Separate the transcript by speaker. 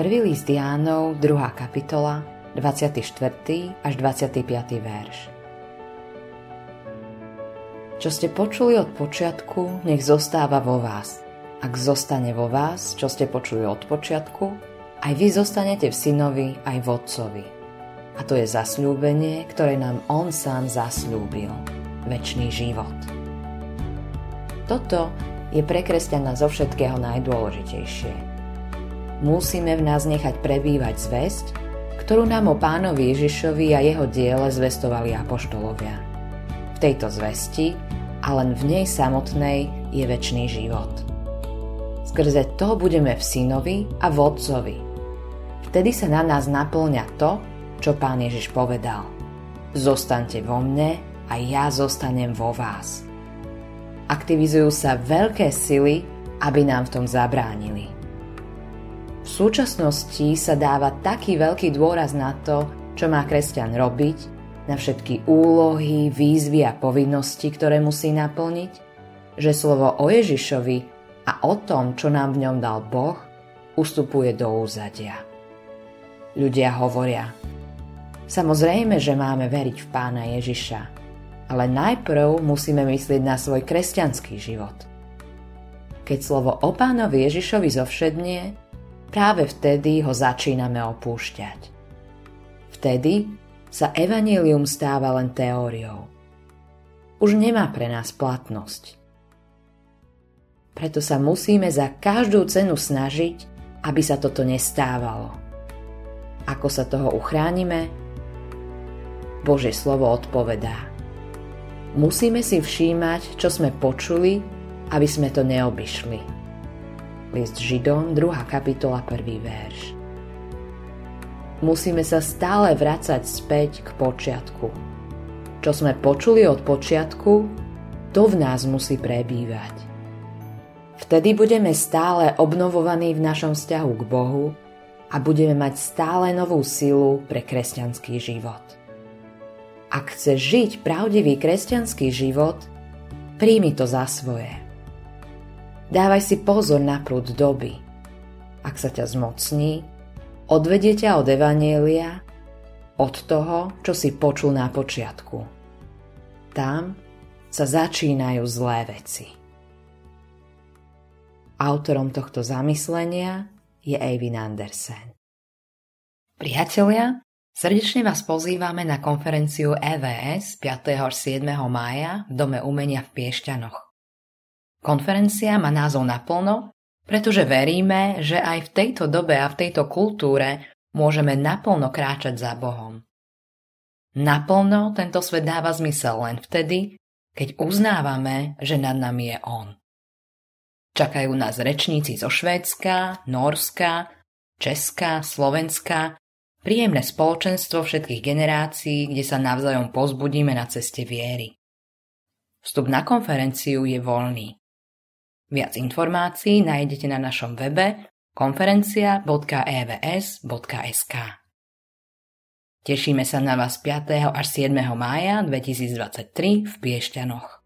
Speaker 1: Prvý list Jánov, 2. kapitola, 24. až 25. verš. Čo ste počuli od počiatku, nech zostáva vo vás. Ak zostane vo vás, čo ste počuli od počiatku, aj vy zostanete v synovi, aj v otcovi. A to je zasľúbenie, ktoré nám on sám zasľúbil. Večný život. Toto je pre kresťana zo všetkého najdôležitejšie musíme v nás nechať prebývať zväzť, ktorú nám o pánovi Ježišovi a jeho diele zvestovali apoštolovia. V tejto zvesti a len v nej samotnej je väčší život. Skrze to budeme v synovi a v otcovi. Vtedy sa na nás naplňa to, čo pán Ježiš povedal. Zostaňte vo mne a ja zostanem vo vás. Aktivizujú sa veľké sily, aby nám v tom zabránili. V súčasnosti sa dáva taký veľký dôraz na to, čo má kresťan robiť, na všetky úlohy, výzvy a povinnosti, ktoré musí naplniť, že slovo o Ježišovi a o tom, čo nám v ňom dal Boh, ustupuje do úzadia. Ľudia hovoria, samozrejme, že máme veriť v pána Ježiša, ale najprv musíme myslieť na svoj kresťanský život. Keď slovo o pánovi Ježišovi zovšednie, práve vtedy ho začíname opúšťať. Vtedy sa evanílium stáva len teóriou. Už nemá pre nás platnosť. Preto sa musíme za každú cenu snažiť, aby sa toto nestávalo. Ako sa toho uchránime? Božie slovo odpovedá. Musíme si všímať, čo sme počuli, aby sme to neobyšli. List Židom, 2. kapitola, 1. verš. Musíme sa stále vracať späť k počiatku. Čo sme počuli od počiatku, to v nás musí prebývať. Vtedy budeme stále obnovovaní v našom vzťahu k Bohu a budeme mať stále novú silu pre kresťanský život. Ak chceš žiť pravdivý kresťanský život, príjmi to za svoje. Dávaj si pozor na prúd doby. Ak sa ťa zmocní, odvedie ťa od Evanielia, od toho, čo si počul na počiatku. Tam sa začínajú zlé veci. Autorom tohto zamyslenia je Eivin Andersen. Priatelia, srdečne vás pozývame na konferenciu EVS 5. až 7. mája v Dome umenia v Piešťanoch. Konferencia má názov naplno, pretože veríme, že aj v tejto dobe a v tejto kultúre môžeme naplno kráčať za Bohom. Naplno tento svet dáva zmysel len vtedy, keď uznávame, že nad nami je On. Čakajú nás rečníci zo Švédska, Norska, Česka, Slovenska, príjemné spoločenstvo všetkých generácií, kde sa navzájom pozbudíme na ceste viery. Vstup na konferenciu je voľný. Viac informácií nájdete na našom webe konferencia.evs.sk. Tešíme sa na vás 5. až 7. mája 2023 v Piešťanoch.